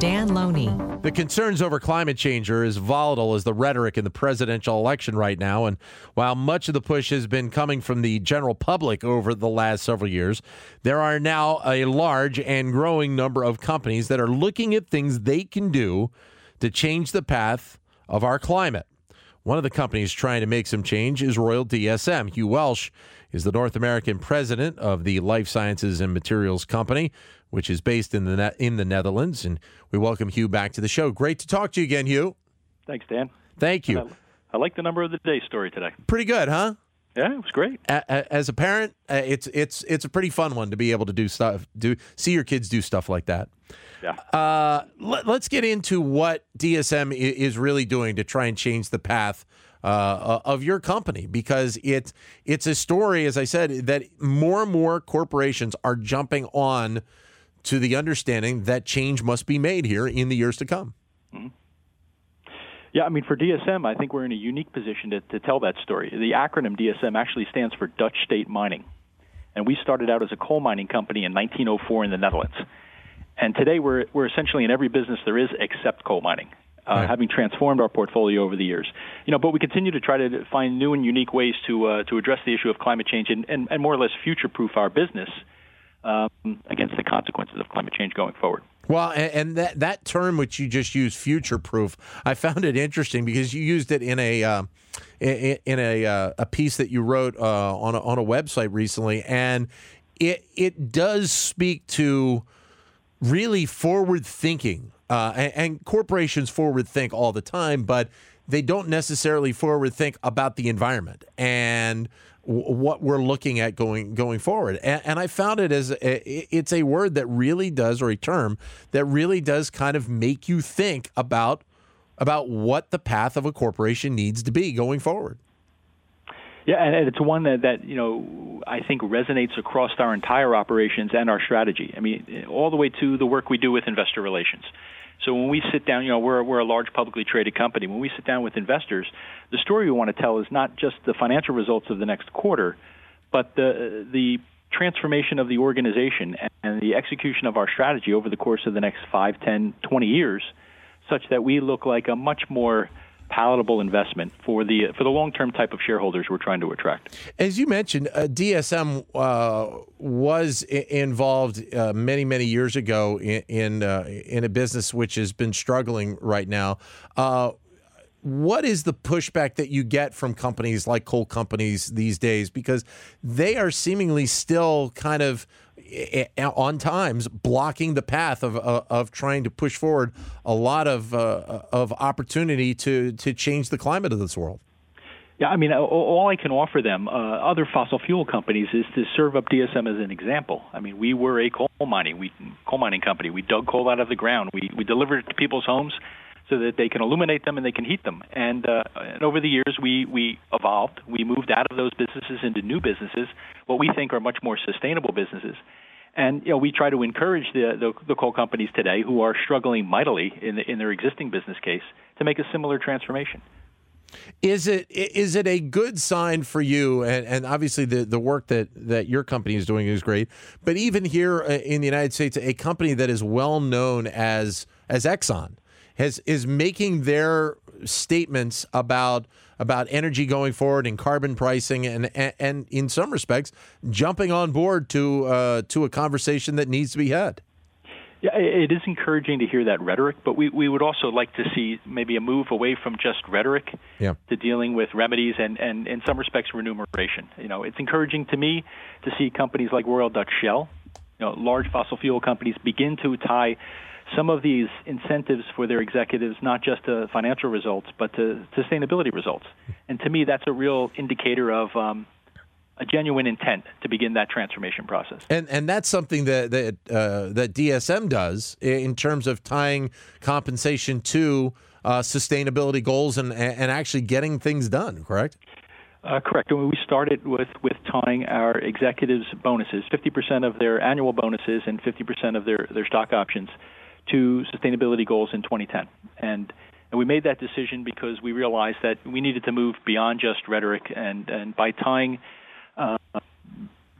Dan Loney. The concerns over climate change are as volatile as the rhetoric in the presidential election right now. And while much of the push has been coming from the general public over the last several years, there are now a large and growing number of companies that are looking at things they can do to change the path of our climate. One of the companies trying to make some change is Royal DSM. Hugh Welsh is the North American president of the Life Sciences and Materials Company, which is based in the ne- in the Netherlands. And we welcome Hugh back to the show. Great to talk to you again, Hugh. Thanks, Dan. Thank you. I, I like the number of the day story today. Pretty good, huh? Yeah, it was great. A- As a parent, uh, it's it's it's a pretty fun one to be able to do stuff, do see your kids do stuff like that. Yeah. Uh, let, us get into what DSM i- is really doing to try and change the path uh, of your company because it it's a story, as I said, that more and more corporations are jumping on to the understanding that change must be made here in the years to come. Yeah, I mean, for DSM, I think we're in a unique position to, to tell that story. The acronym DSM actually stands for Dutch State Mining. And we started out as a coal mining company in 1904 in the Netherlands. And today we're, we're essentially in every business there is except coal mining, uh, Right. having transformed our portfolio over the years. You know, but we continue to try to find new and unique ways to, uh, to address the issue of climate change and, and, and more or less future-proof our business um, against the consequences of climate change going forward. Well, and, and that that term which you just used, future proof, I found it interesting because you used it in a uh, in, in a uh, a piece that you wrote uh, on a, on a website recently, and it it does speak to really forward thinking. Uh, and, and corporations forward think all the time, but they don't necessarily forward think about the environment and what we're looking at going going forward. And, and I found it as a, it's a word that really does, or a term that really does, kind of make you think about about what the path of a corporation needs to be going forward. Yeah, and it's one that, that you know I think resonates across our entire operations and our strategy. I mean, all the way to the work we do with investor relations. So when we sit down, you know, we're we're a large publicly traded company. When we sit down with investors, the story we want to tell is not just the financial results of the next quarter, but the the transformation of the organization and the execution of our strategy over the course of the next 5, 10, 20 years, such that we look like a much more palatable investment for the for the long-term type of shareholders we're trying to attract. As you mentioned, uh, DSM uh, was I- involved uh, many, many years ago in in, uh, in a business which has been struggling right now. Uh, what is the pushback that you get from companies like coal companies these days? Because they are seemingly still kind of on times blocking the path of of, of trying to push forward a lot of uh, of opportunity to to change the climate of this world. Yeah, I mean, all I can offer them, uh, other fossil fuel companies, is to serve up DSM as an example. I mean, we were a coal mining we coal mining company. We dug coal out of the ground. We we delivered it to people's homes so that they can illuminate them and they can heat them. And, uh, and over the years, we we evolved. We moved out of those businesses into new businesses, what we think are much more sustainable businesses. And you know, we try to encourage the, the the coal companies today who are struggling mightily in the, in their existing business case to make a similar transformation. Is it is it a good sign for you? And, and obviously, the, the work that, that your company is doing is great. But even here uh, in the United States, a company that is well known as as Exxon has is making their statements about about energy going forward and carbon pricing, and and, and in some respects, jumping on board to uh, to a conversation that needs to be had. Yeah, it is encouraging to hear that rhetoric, but we, we would also like to see maybe a move away from just rhetoric Yeah. to dealing with remedies and, and in some respects remuneration. You know, it's encouraging to me to see companies like Royal Dutch Shell, you know, large fossil fuel companies begin to tie some of these incentives for their executives not just to financial results but to sustainability results. And to me, that's a real indicator of um, a genuine intent to begin that transformation process. And and that's something that that uh, that DSM does in terms of tying compensation to uh, sustainability goals and and actually getting things done. Correct. Uh, correct. We started with, with tying our executives' bonuses, 50% of their annual bonuses and 50% of their, their stock options, to sustainability goals in 2010. And and we made that decision because we realized that we needed to move beyond just rhetoric, and, and by tying uh,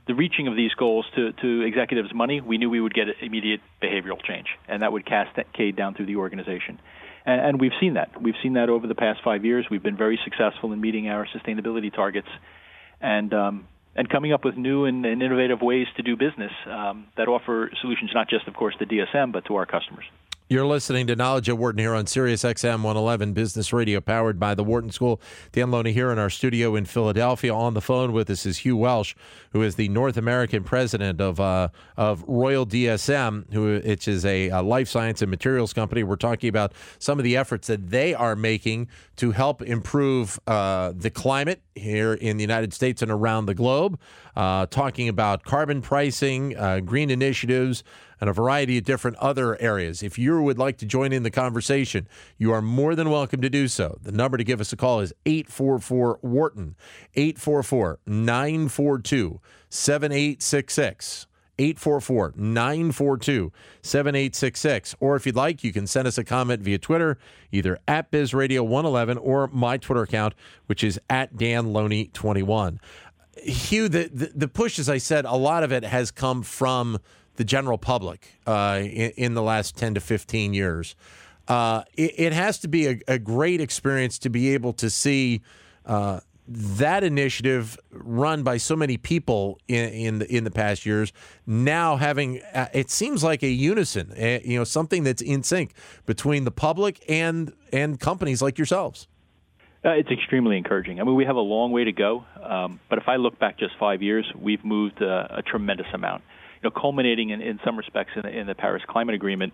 the reaching of these goals to, to executives' money, we knew we would get immediate behavioral change, and that would cascade down through the organization. And, and we've seen that. We've seen that over the past five years. We've been very successful in meeting our sustainability targets, and um, and coming up with new and, and innovative ways to do business um, that offer solutions not just, of course, to DSM, but to our customers. You're listening to Knowledge at Wharton here on Sirius XM 111 Business Radio, powered by the Wharton School. Dan Loney here in our studio in Philadelphia. On the phone with us is Hugh Welsh, who is the North American president of uh, of Royal DSM, who which is a, a, life science and materials company. We're talking about some of the efforts that they are making to help improve uh, the climate here in the United States and around the globe. Uh, talking about carbon pricing, uh, green initiatives and a variety of different other areas. If you would like to join in the conversation, you are more than welcome to do so. The number to give us a call is 844 Wharton, 844 942 7866. 844 942 7866. Or if you'd like, you can send us a comment via Twitter, either at BizRadio111 or my Twitter account, which is at DanLoney21. Hugh, the, the, the push, as I said, a lot of it has come from the general public uh, in, in, the last 10 to 15 years. Uh, it, it, has to be a, a, great experience to be able to see uh, that initiative run by so many people in, in the in the past years now having uh, it seems like a unison uh, you know something that's in sync between the public and and companies like yourselves uh, it's extremely encouraging. I mean, we have a long way to go, um, but if I look back just five years, we've moved a tremendous amount you know, culminating in, in some respects in the, in the Paris Climate Agreement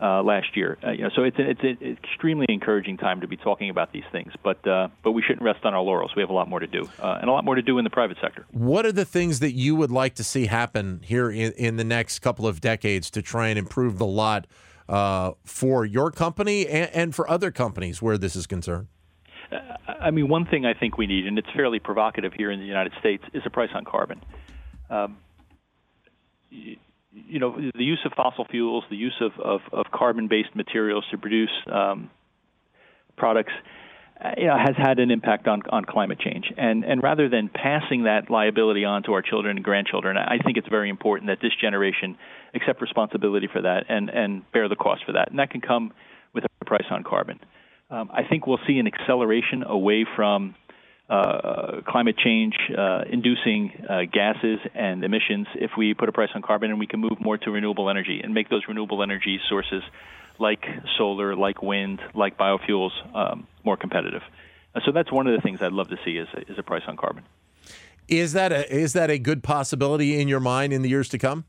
uh, last year. Uh, you know, so it's it's an extremely encouraging time to be talking about these things. But uh, but we shouldn't rest on our laurels. We have a lot more to do, uh, and a lot more to do in the private sector. What are the things that you would like to see happen here in, in the next couple of decades to try and improve the lot uh, for your company and, and for other companies where this is concerned? Uh, I mean, one thing I think we need, and it's fairly provocative here in the United States, is a price on carbon. Um, you know, the use of fossil fuels, the use of, of, of carbon-based materials to produce um, products, uh, you know, has had an impact on, on climate change. And, and rather than passing that liability on to our children and grandchildren, I think it's very important that this generation accept responsibility for that and, and bear the cost for that. And that can come with a price on carbon. Um, I think we'll see an acceleration away from uh, climate change uh, inducing uh, gases and emissions if we put a price on carbon and we can move more to renewable energy and make those renewable energy sources like solar, like wind, like biofuels um, more competitive. Uh, so that's one of the things I'd love to see is a, is a price on carbon. Is that a, is that a good possibility in your mind in the years to come?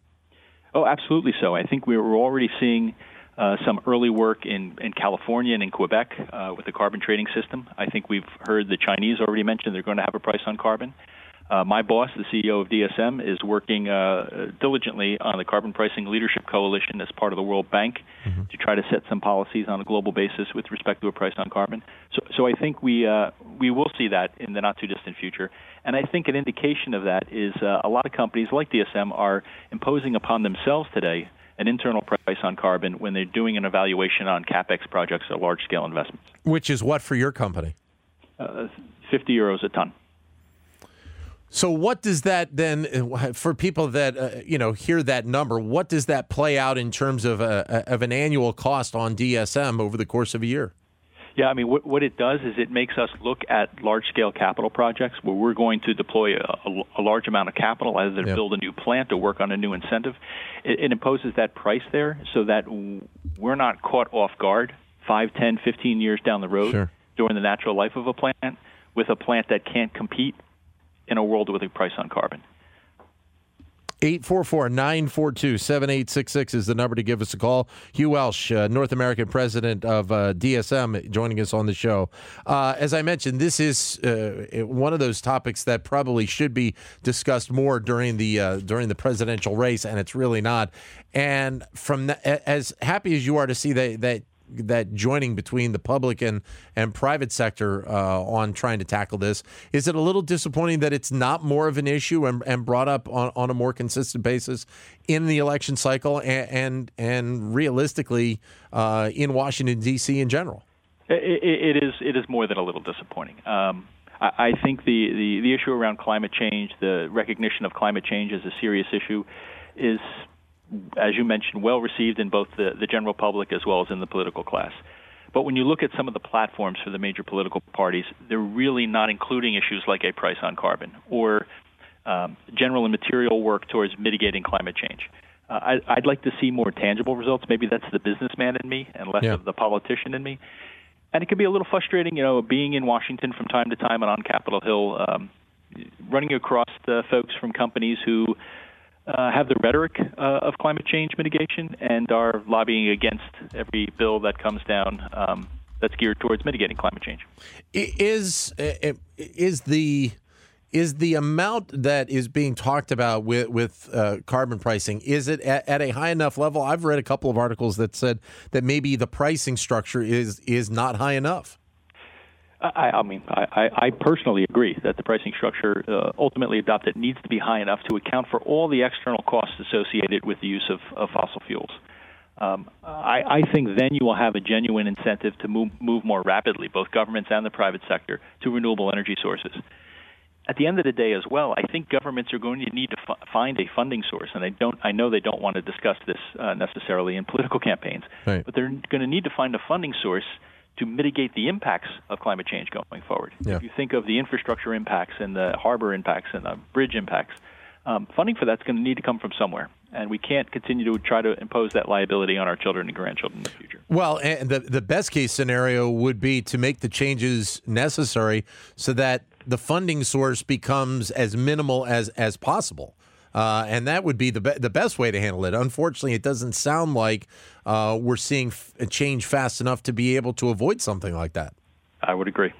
Oh, absolutely so. I think we're already seeing uh, some early work in, in California and in Quebec uh, with the carbon trading system. I think we've heard the Chinese already mentioned they're going to have a price on carbon. Uh, my boss, the CEO of DSM, is working uh, diligently on the Carbon Pricing Leadership Coalition as part of the World Bank mm-hmm. to try to set some policies on a global basis with respect to a price on carbon. So, so I think we uh, we will see that in the not too distant future. And I think an indication of that is uh, a lot of companies like DSM are imposing upon themselves today an internal price on carbon when they're doing an evaluation on capex projects or large scale investments. Which is what for your company? Uh, 50 euros a ton. So what does that then uh, for people that uh, you know hear that number? What does that play out in terms of a, of an annual cost on DSM over the course of a year? Yeah, I mean, what, what it does is it makes us look at large-scale capital projects where we're going to deploy a, a, a large amount of capital, either to yep. build a new plant or work on a new incentive. It, it imposes that price there so that we're not caught off guard 5, 10, 15 years down the road sure. during the natural life of a plant with a plant that can't compete in a world with a price on carbon. 844 942 7866 is the number to give us a call. Hugh Welsh, uh, North American president of uh, DSM, joining us on the show. Uh, as I mentioned, this is uh, one of those topics that probably should be discussed more during the uh, during the presidential race, and it's really not. And from the, as happy as you are to see that that that joining between the public and and private sector uh, on trying to tackle this. Is it a little disappointing that it's not more of an issue and, and brought up on, on a more consistent basis in the election cycle and and, and realistically uh, in Washington D.C. in general? It, it is it is more than a little disappointing. Um, I, I think the, the the issue around climate change, the recognition of climate change as a serious issue, is as you mentioned, well received in both the, the general public as well as in the political class. But when you look at some of the platforms for the major political parties, they're really not including issues like a price on carbon or um, general and material work towards mitigating climate change. Uh, I, would like to see more tangible results. Maybe that's the businessman in me and less yeah. of the politician in me. And it can be a little frustrating, you know, being in Washington from time to time and on Capitol Hill, um, running across the folks from companies who uh, have the rhetoric uh, of climate change mitigation and are lobbying against every bill that comes down um, that's geared towards mitigating climate change. Is uh, is the is the amount that is being talked about with with uh, carbon pricing is it at, at, a high enough level? I've read a couple of articles that said that maybe the pricing structure is is not high enough. I, I mean, I, I personally agree that the pricing structure uh, ultimately adopted needs to be high enough to account for all the external costs associated with the use of, of fossil fuels. Um, I, I think then you will have a genuine incentive to move, move more rapidly, both governments and the private sector, to renewable energy sources. At the end of the day, as well, I think governments are going to need to f- find a funding source, and I don't. I know they don't want to discuss this uh, necessarily in political campaigns, right. but they're going to need to find a funding source to mitigate the impacts of climate change going forward. Yeah. If you think of the infrastructure impacts and the harbor impacts and the bridge impacts, um, funding for that's going to need to come from somewhere. And we can't continue to try to impose that liability on our children and grandchildren in the future. Well, and the, the best case scenario would be to make the changes necessary so that the funding source becomes as minimal as, as possible. Uh, and that would be the be- the best way to handle it. Unfortunately, it doesn't sound like uh, we're seeing f- a change fast enough to be able to avoid something like that. I would agree.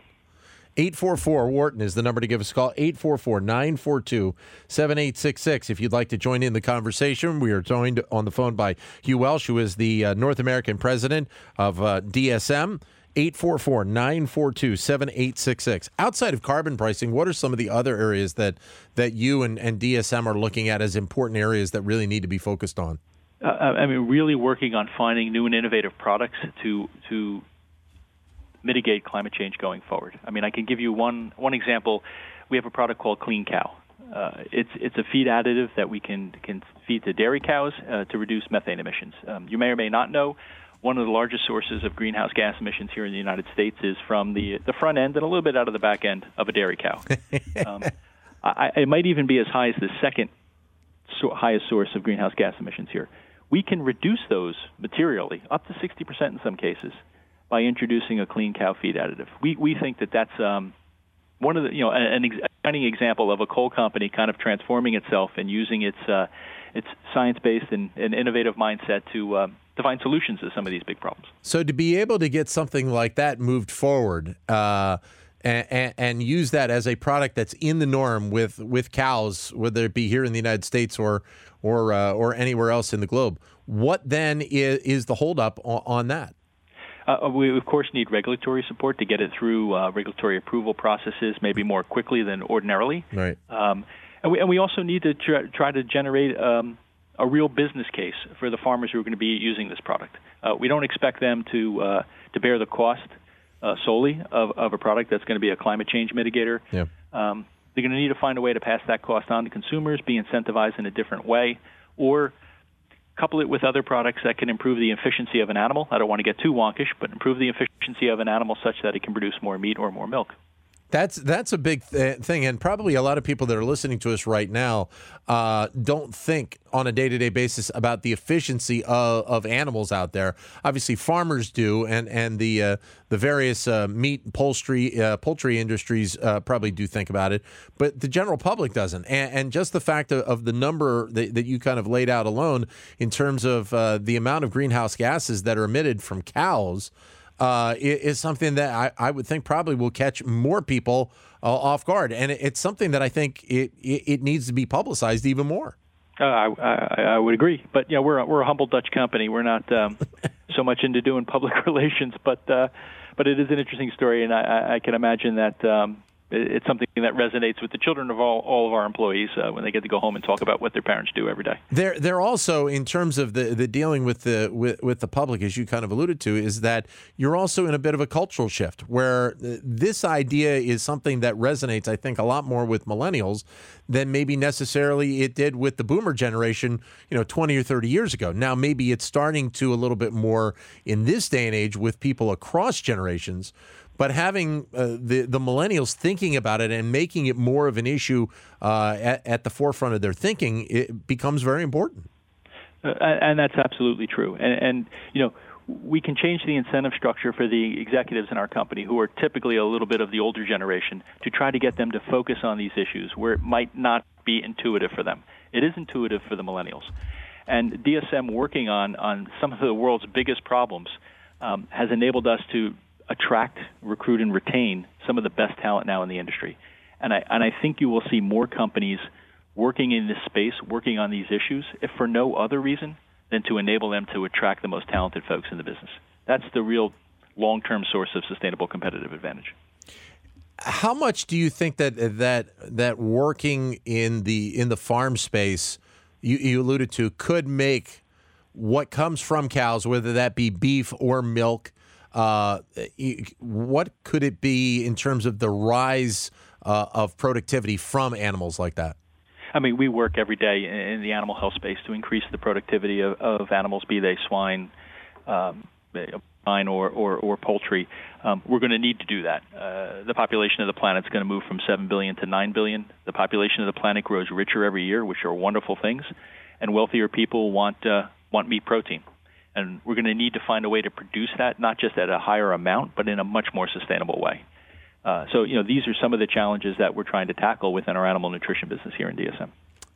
844 Wharton is the number to give us a call. 844 942 7866. If you'd like to join in the conversation, we are joined on the phone by Hugh Welsh, who is the uh, North American president of uh, DSM. 844 942 7866. Outside of carbon pricing, what are some of the other areas that, that you and, and DSM are looking at as important areas that really need to be focused on? Uh, I mean, really working on finding new and innovative products to, to mitigate climate change going forward. I mean, I can give you one, one example. We have a product called Clean Cow. Uh, it's it's a feed additive that we can can feed to dairy cows uh, to reduce methane emissions. Um, you may or may not know one of the largest sources of greenhouse gas emissions here in the United States is from the the front end and a little bit out of the back end of a dairy cow. um, I, it might even be as high as the second so highest source of greenhouse gas emissions here. We can reduce those materially up to 60% in some cases by introducing a clean cow feed additive. We we think that that's um, one of the you know an exciting example of a coal company kind of transforming itself and using its uh, its science-based and, and innovative mindset to um, to find solutions to some of these big problems. So to be able to get something like that moved forward. Uh, and, and, use that as a product that's in the norm with, with cows, whether it be here in the United States or or uh, or anywhere else in the globe. What then is, is the holdup on, on that? Uh, we of course need regulatory support to get it through uh, regulatory approval processes, maybe more quickly than ordinarily. Right. Um, and we and we also need to try, try to generate um, a real business case for the farmers who are going to be using this product. Uh, we don't expect them to uh, to bear the cost uh, solely of, of a product that's going to be a climate change mitigator. Yeah. Um, they're going to need to find a way to pass that cost on to consumers, be incentivized in a different way, or couple it with other products that can improve the efficiency of an animal. I don't want to get too wonkish, but improve the efficiency of an animal such that it can produce more meat or more milk. That's that's a big th- thing, and probably a lot of people that are listening to us right now uh, don't think on a day to day basis about the efficiency of, of, animals out there. Obviously, farmers do, and and the uh, the various uh, meat poultry uh, poultry industries uh, probably do think about it, but the general public doesn't. And, and just the fact of, of the number that, that, you kind of laid out alone in terms of uh, the amount of greenhouse gases that are emitted from cows uh, is something that I, I, would think probably will catch more people uh, off guard, and it's something that I think it, it, it needs to be publicized even more. Uh, I, I, I would agree, but yeah, we're a, we're a humble Dutch company. We're not um, so much into doing public relations, but uh, but it is an interesting story, and I, I can imagine that um, it's something that resonates with the children of all, all of our employees uh, when they get to go home and talk about what their parents do every day. They're they're also in terms of the, the dealing with the with, with the public, as you kind of alluded to, is that you're also in a bit of a cultural shift where this idea is something that resonates, I think, a lot more with millennials than maybe necessarily it did with the boomer generation, you know, 20 or 30 years ago. Now maybe it's starting to a little bit more in this day and age with people across generations but having uh, the the millennials thinking about it and making it more of an issue uh, at, at, the forefront of their thinking it becomes very important. Uh, and that's absolutely true. And, and, you know, we can change the incentive structure for the executives in our company who are typically a little bit of the older generation to try to get them to focus on these issues where it might not be intuitive for them. It is intuitive for the millennials. And DSM working on, on some of the world's biggest problems um, has enabled us to attract, recruit, and retain some of the best talent now in the industry. And I, and I think you will see more companies working in this space, working on these issues, if for no other reason than to enable them to attract the most talented folks in the business. That's the real long term source of sustainable competitive advantage. How much do you think that that that working in the in the farm space you, you alluded to could make what comes from cows, whether that be beef or milk, uh, what could it be in terms of the rise uh, of productivity from animals like that? I mean, we work every day in the animal health space to increase the productivity of, of animals, be they swine, um, or, or, or poultry. Um, we're going to need to do that. Uh, the population of the planet is going to move from 7 billion to 9 billion. The population of the planet grows richer every year, which are wonderful things. And wealthier people want, uh, want meat protein and we're going to need to find a way to produce that not just at a higher amount, but in a much more sustainable way. Uh, so, you know, these are some of the challenges that we're trying to tackle within our animal nutrition business here in DSM.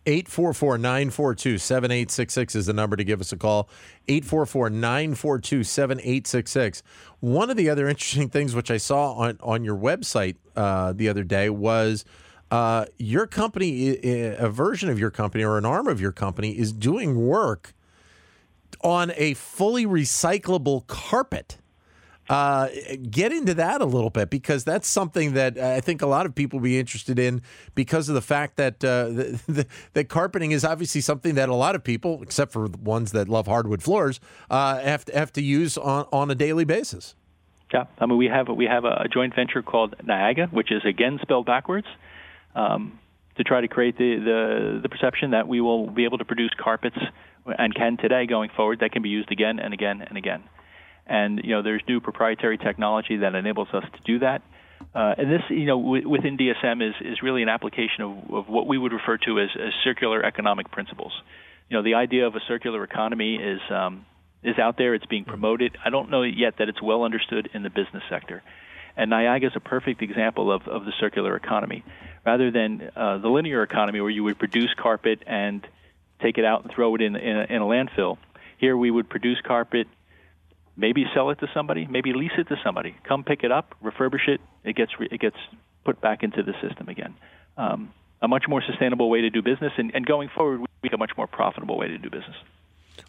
844 942 7866 is the number to give us a call. 844 942 7866. One of the other interesting things which I saw on, on your website uh, the other day was uh, your company, a version of your company or an arm of your company, is doing work on a fully recyclable carpet. Uh, get into that a little bit because that's something that I think a lot of people will be interested in because of the fact that uh, the, the, the, carpeting is obviously something that a lot of people, except for ones that love hardwood floors, uh, have to, have to use on, on a daily basis. Yeah, I mean we have we have a joint venture called Niaga, which is again spelled backwards. Um, to try to create the, the, the perception that we will be able to produce carpets and can today going forward that can be used again and again and again. And you know, there's new proprietary technology that enables us to do that. Uh, and this, you know, w- within DSM is is really an application of, of what we would refer to as, as circular economic principles. You know, the idea of a circular economy is um, is out there. It's being promoted. I don't know yet that it's well understood in the business sector. And Niaga is a perfect example of, of the circular economy. Rather than uh, the linear economy where you would produce carpet and take it out and throw it in, in, a, in a landfill, here we would produce carpet, maybe sell it to somebody, maybe lease it to somebody. Come pick it up, refurbish it, it gets, it gets put back into the system again. Um, a much more sustainable way to do business, and, and going forward, we a much more profitable way to do business.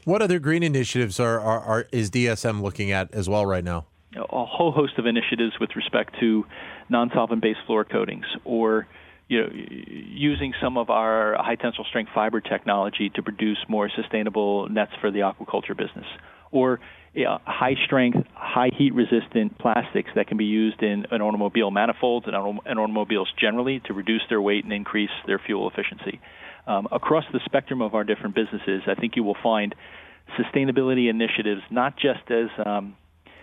What other green initiatives are, are, are is DSM looking at as well right now? A whole host of initiatives with respect to non-solvent-based floor coatings or you know, using some of our high tensile strength fiber technology to produce more sustainable nets for the aquaculture business, or you know, high strength, high heat resistant plastics that can be used in an automobile manifolds and, and automobiles generally to reduce their weight and increase their fuel efficiency. Um, across the spectrum of our different businesses, I think you will find sustainability initiatives not just as um,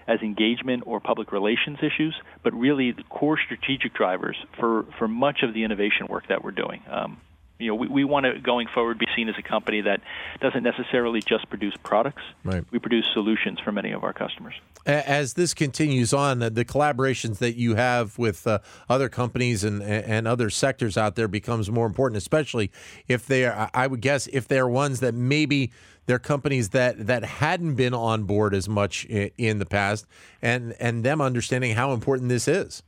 as engagement or public relations issues, but really the core strategic drivers for, for much of the innovation work that we're doing. Um, you know, we, we want to going forward be seen as a company that doesn't necessarily just produce products. Right. We produce solutions for many of our customers. As this continues on, the collaborations that you have with uh, other companies and and other sectors out there becomes more important, especially if they are. I would guess if they're ones that maybe they're companies that that hadn't been on board as much in the past, and and them understanding how important this is.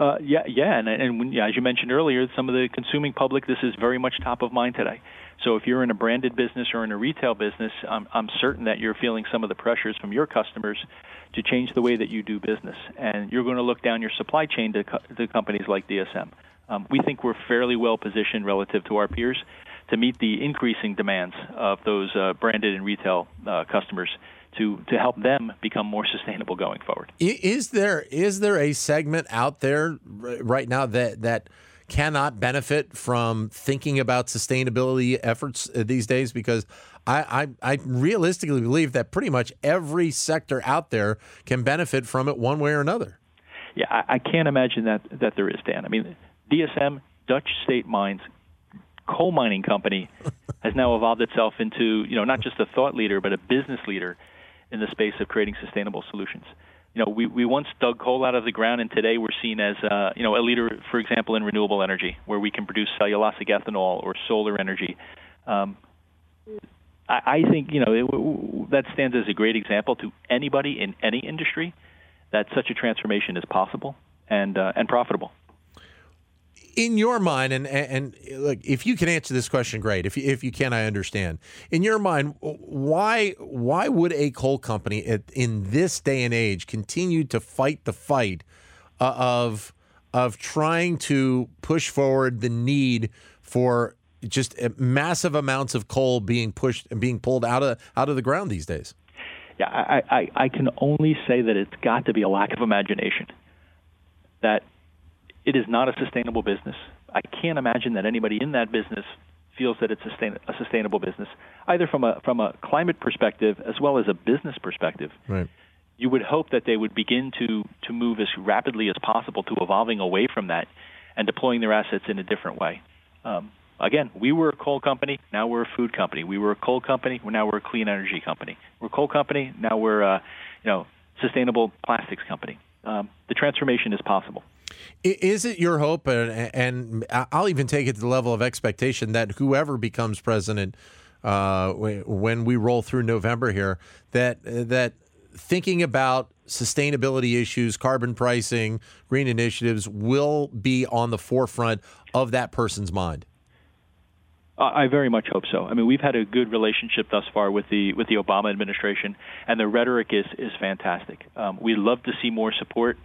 Uh, yeah, yeah, and, and when, yeah, as you mentioned earlier, some of the consuming public, this is very much top of mind today. So if you're in a branded business or in a retail business, I'm, I'm certain that you're feeling some of the pressures from your customers to change the way that you do business, and you're going to look down your supply chain to, co- to companies like DSM. Um, we think we're fairly well positioned relative to our peers to meet the increasing demands of those uh, branded and retail uh, customers to to help them become more sustainable going forward. Is there is there a segment out there right now that that cannot benefit from thinking about sustainability efforts uh, these days? Because I, I, I realistically believe that pretty much every sector out there can benefit from it one way or another. Yeah, I, I can't imagine that that there is, Dan. I mean, DSM, Dutch State Mines, coal mining company, has now evolved itself into you know not just a thought leader but a business leader in the space of creating sustainable solutions. You know, we, we once dug coal out of the ground, and today we're seen as, uh, you know, a leader, for example, in renewable energy, where we can produce cellulosic ethanol or solar energy. Um, I, I think, you know, it, that stands as a great example to anybody in any industry that such a transformation is possible and uh, and profitable in your mind, and and look, if you can answer this question, great. If you, if you can, I understand. In your mind, why why would a coal company in this day and age continue to fight the fight uh, of of trying to push forward the need for just massive amounts of coal being pushed and being pulled out of out of the ground these days? Yeah, I, I, I can only say that it's got to be a lack of imagination. That it is not a sustainable business. I can't imagine that anybody in that business feels that it's sustain, a sustainable business, either from a from a climate perspective as well as a business perspective. Right. You would hope that they would begin to to move as rapidly as possible to evolving away from that and deploying their assets in a different way. Um, again, we were a coal company, now we're a food company. We were a coal company, now we're a clean energy company. We're a coal company, now we're a you know sustainable plastics company. Um, the transformation is possible. Is it your hope, and, and, I'll even take it to the level of expectation that whoever becomes president uh, when we roll through November here, that that thinking about sustainability issues, carbon pricing, green initiatives will be on the forefront of that person's mind? I very much hope so. I mean, we've had a good relationship thus far with the with the Obama administration, and the rhetoric is is fantastic. Um, we'd love to see more support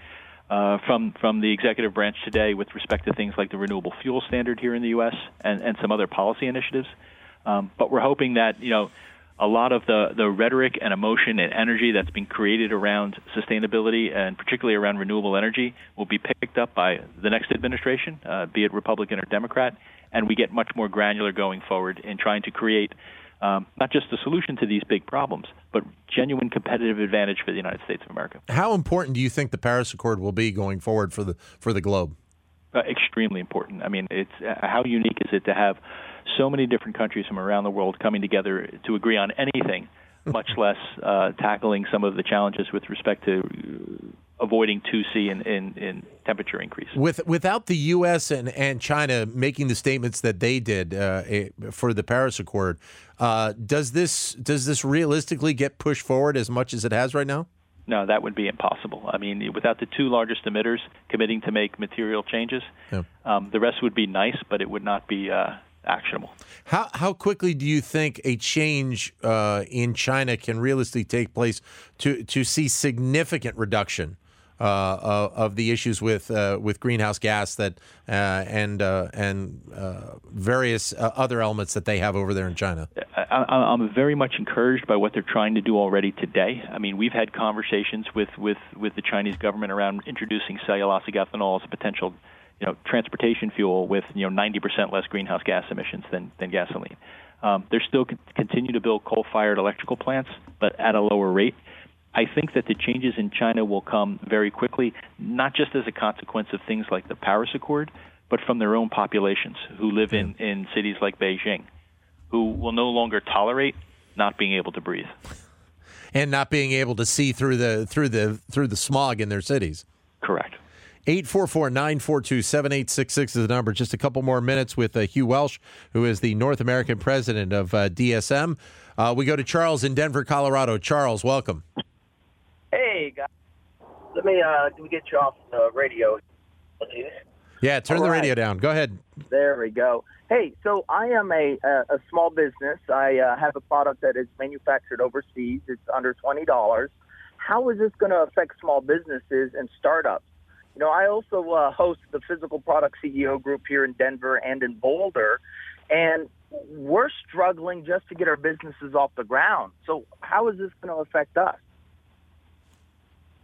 uh, from from the executive branch today with respect to things like the renewable fuel standard here in the U.S. and, and some other policy initiatives. Um, but we're hoping that you know a lot of the, the rhetoric and emotion and energy that's been created around sustainability and particularly around renewable energy will be picked up by the next administration, uh, be it Republican or Democrat, and we get much more granular going forward in trying to create um, not just a solution to these big problems, but genuine competitive advantage for the United States of America. How important do you think the Paris Accord will be going forward for the for the globe? Uh, extremely important. I mean, it's uh, how unique is it to have so many different countries from around the world coming together to agree on anything, much less uh, tackling some of the challenges with respect to avoiding 2C in, in, in, temperature increase. With, without the U.S. and, and China making the statements that they did uh, eh, for the Paris Accord, uh, does this does this realistically get pushed forward as much as it has right now? No, that would be impossible. I mean, without the two largest emitters committing to make material changes, yeah. um, the rest would be nice, but it would not be uh, actionable. How how quickly do you think a change uh, in China can realistically take place to to see significant reduction uh, of the issues with uh, with greenhouse gas that uh, and uh, and uh, various uh, other elements that they have over there in China. I, am very much encouraged by what they're trying to do already today. I mean, we've had conversations with with with the Chinese government around introducing cellulosic ethanol as a potential. You know, transportation fuel with you know 90% less greenhouse gas emissions than than gasoline. Um, they're still continue to build coal-fired electrical plants, but at a lower rate. I think that the changes in China will come very quickly, not just as a consequence of things like the Paris Accord, but from their own populations who live in, in cities like Beijing, who will no longer tolerate not being able to breathe. And not being able to see through the through the through the smog in their cities. Correct. 844-942-7866 is the number. Just a couple more minutes with uh, Hugh Welsh, who is the North American president of uh, DSM. Uh, we go to Charles in Denver, Colorado. Charles, welcome. Hey, guys. Let me, uh, let me get you off the radio. Yeah, turn All the right. radio down. Go ahead. There we go. Hey, so I am a, a, a small business. I uh, have a product that is manufactured overseas. It's under $20. How is this going to affect small businesses and startups? You know, I also uh, host the Physical Product CEO group here in Denver and in Boulder, and we're struggling just to get our businesses off the ground. So, how is this going to affect us?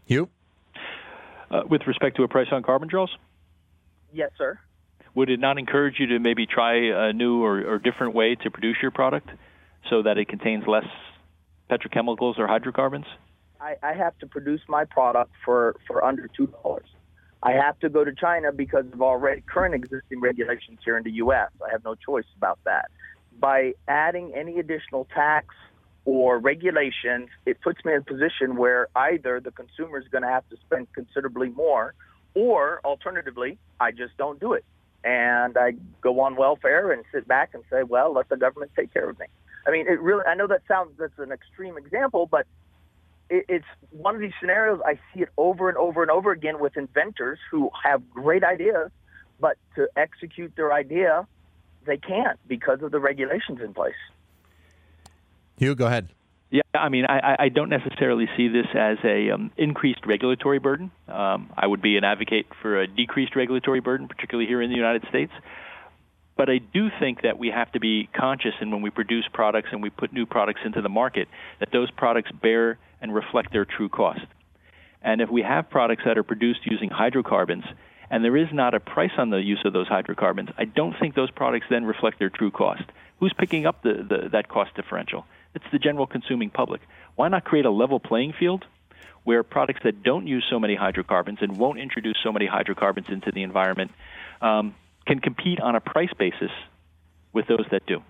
Hugh? Uh, with respect to a price on carbon Charles, Yes, sir. would it not encourage you to maybe try a new or, or different way to produce your product so that it contains less petrochemicals or hydrocarbons? I, I have to produce my product for, for under two dollars. I have to go to China because of already current existing regulations here in the U.S. I have no choice about that. By adding any additional tax or regulations, it puts me in a position where either the consumer is going to have to spend considerably more, or alternatively, I just don't do it. And I go on welfare and sit back and say, well, let the government take care of me. I mean, it really, I know that sounds, that's an extreme example, but it, it's one of these scenarios I see it over and over and over again with inventors who have great ideas, but to execute their idea, they can't because of the regulations in place. Hugh, go ahead. Yeah, I mean, I, I don't necessarily see this as a um, increased regulatory burden. Um, I would be an advocate for a decreased regulatory burden, particularly here in the United States. But I do think that we have to be conscious, and when we produce products and we put new products into the market, that those products bear and reflect their true cost. And if we have products that are produced using hydrocarbons, and there is not a price on the use of those hydrocarbons, I don't think those products then reflect their true cost. Who's picking up the, the, that cost differential? It's the general consuming public. Why not create a level playing field where products that don't use so many hydrocarbons and won't introduce so many hydrocarbons into the environment um, can compete on a price basis with those that do?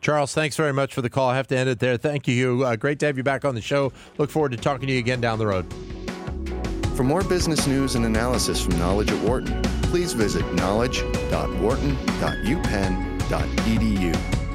Charles, thanks very much for the call. I have to end it there. Thank you, Hugh. Uh, great to have you back on the show. Look forward to talking to you again down the road. For more business news and analysis from Knowledge at Wharton, please visit knowledge.wharton.upenn.edu.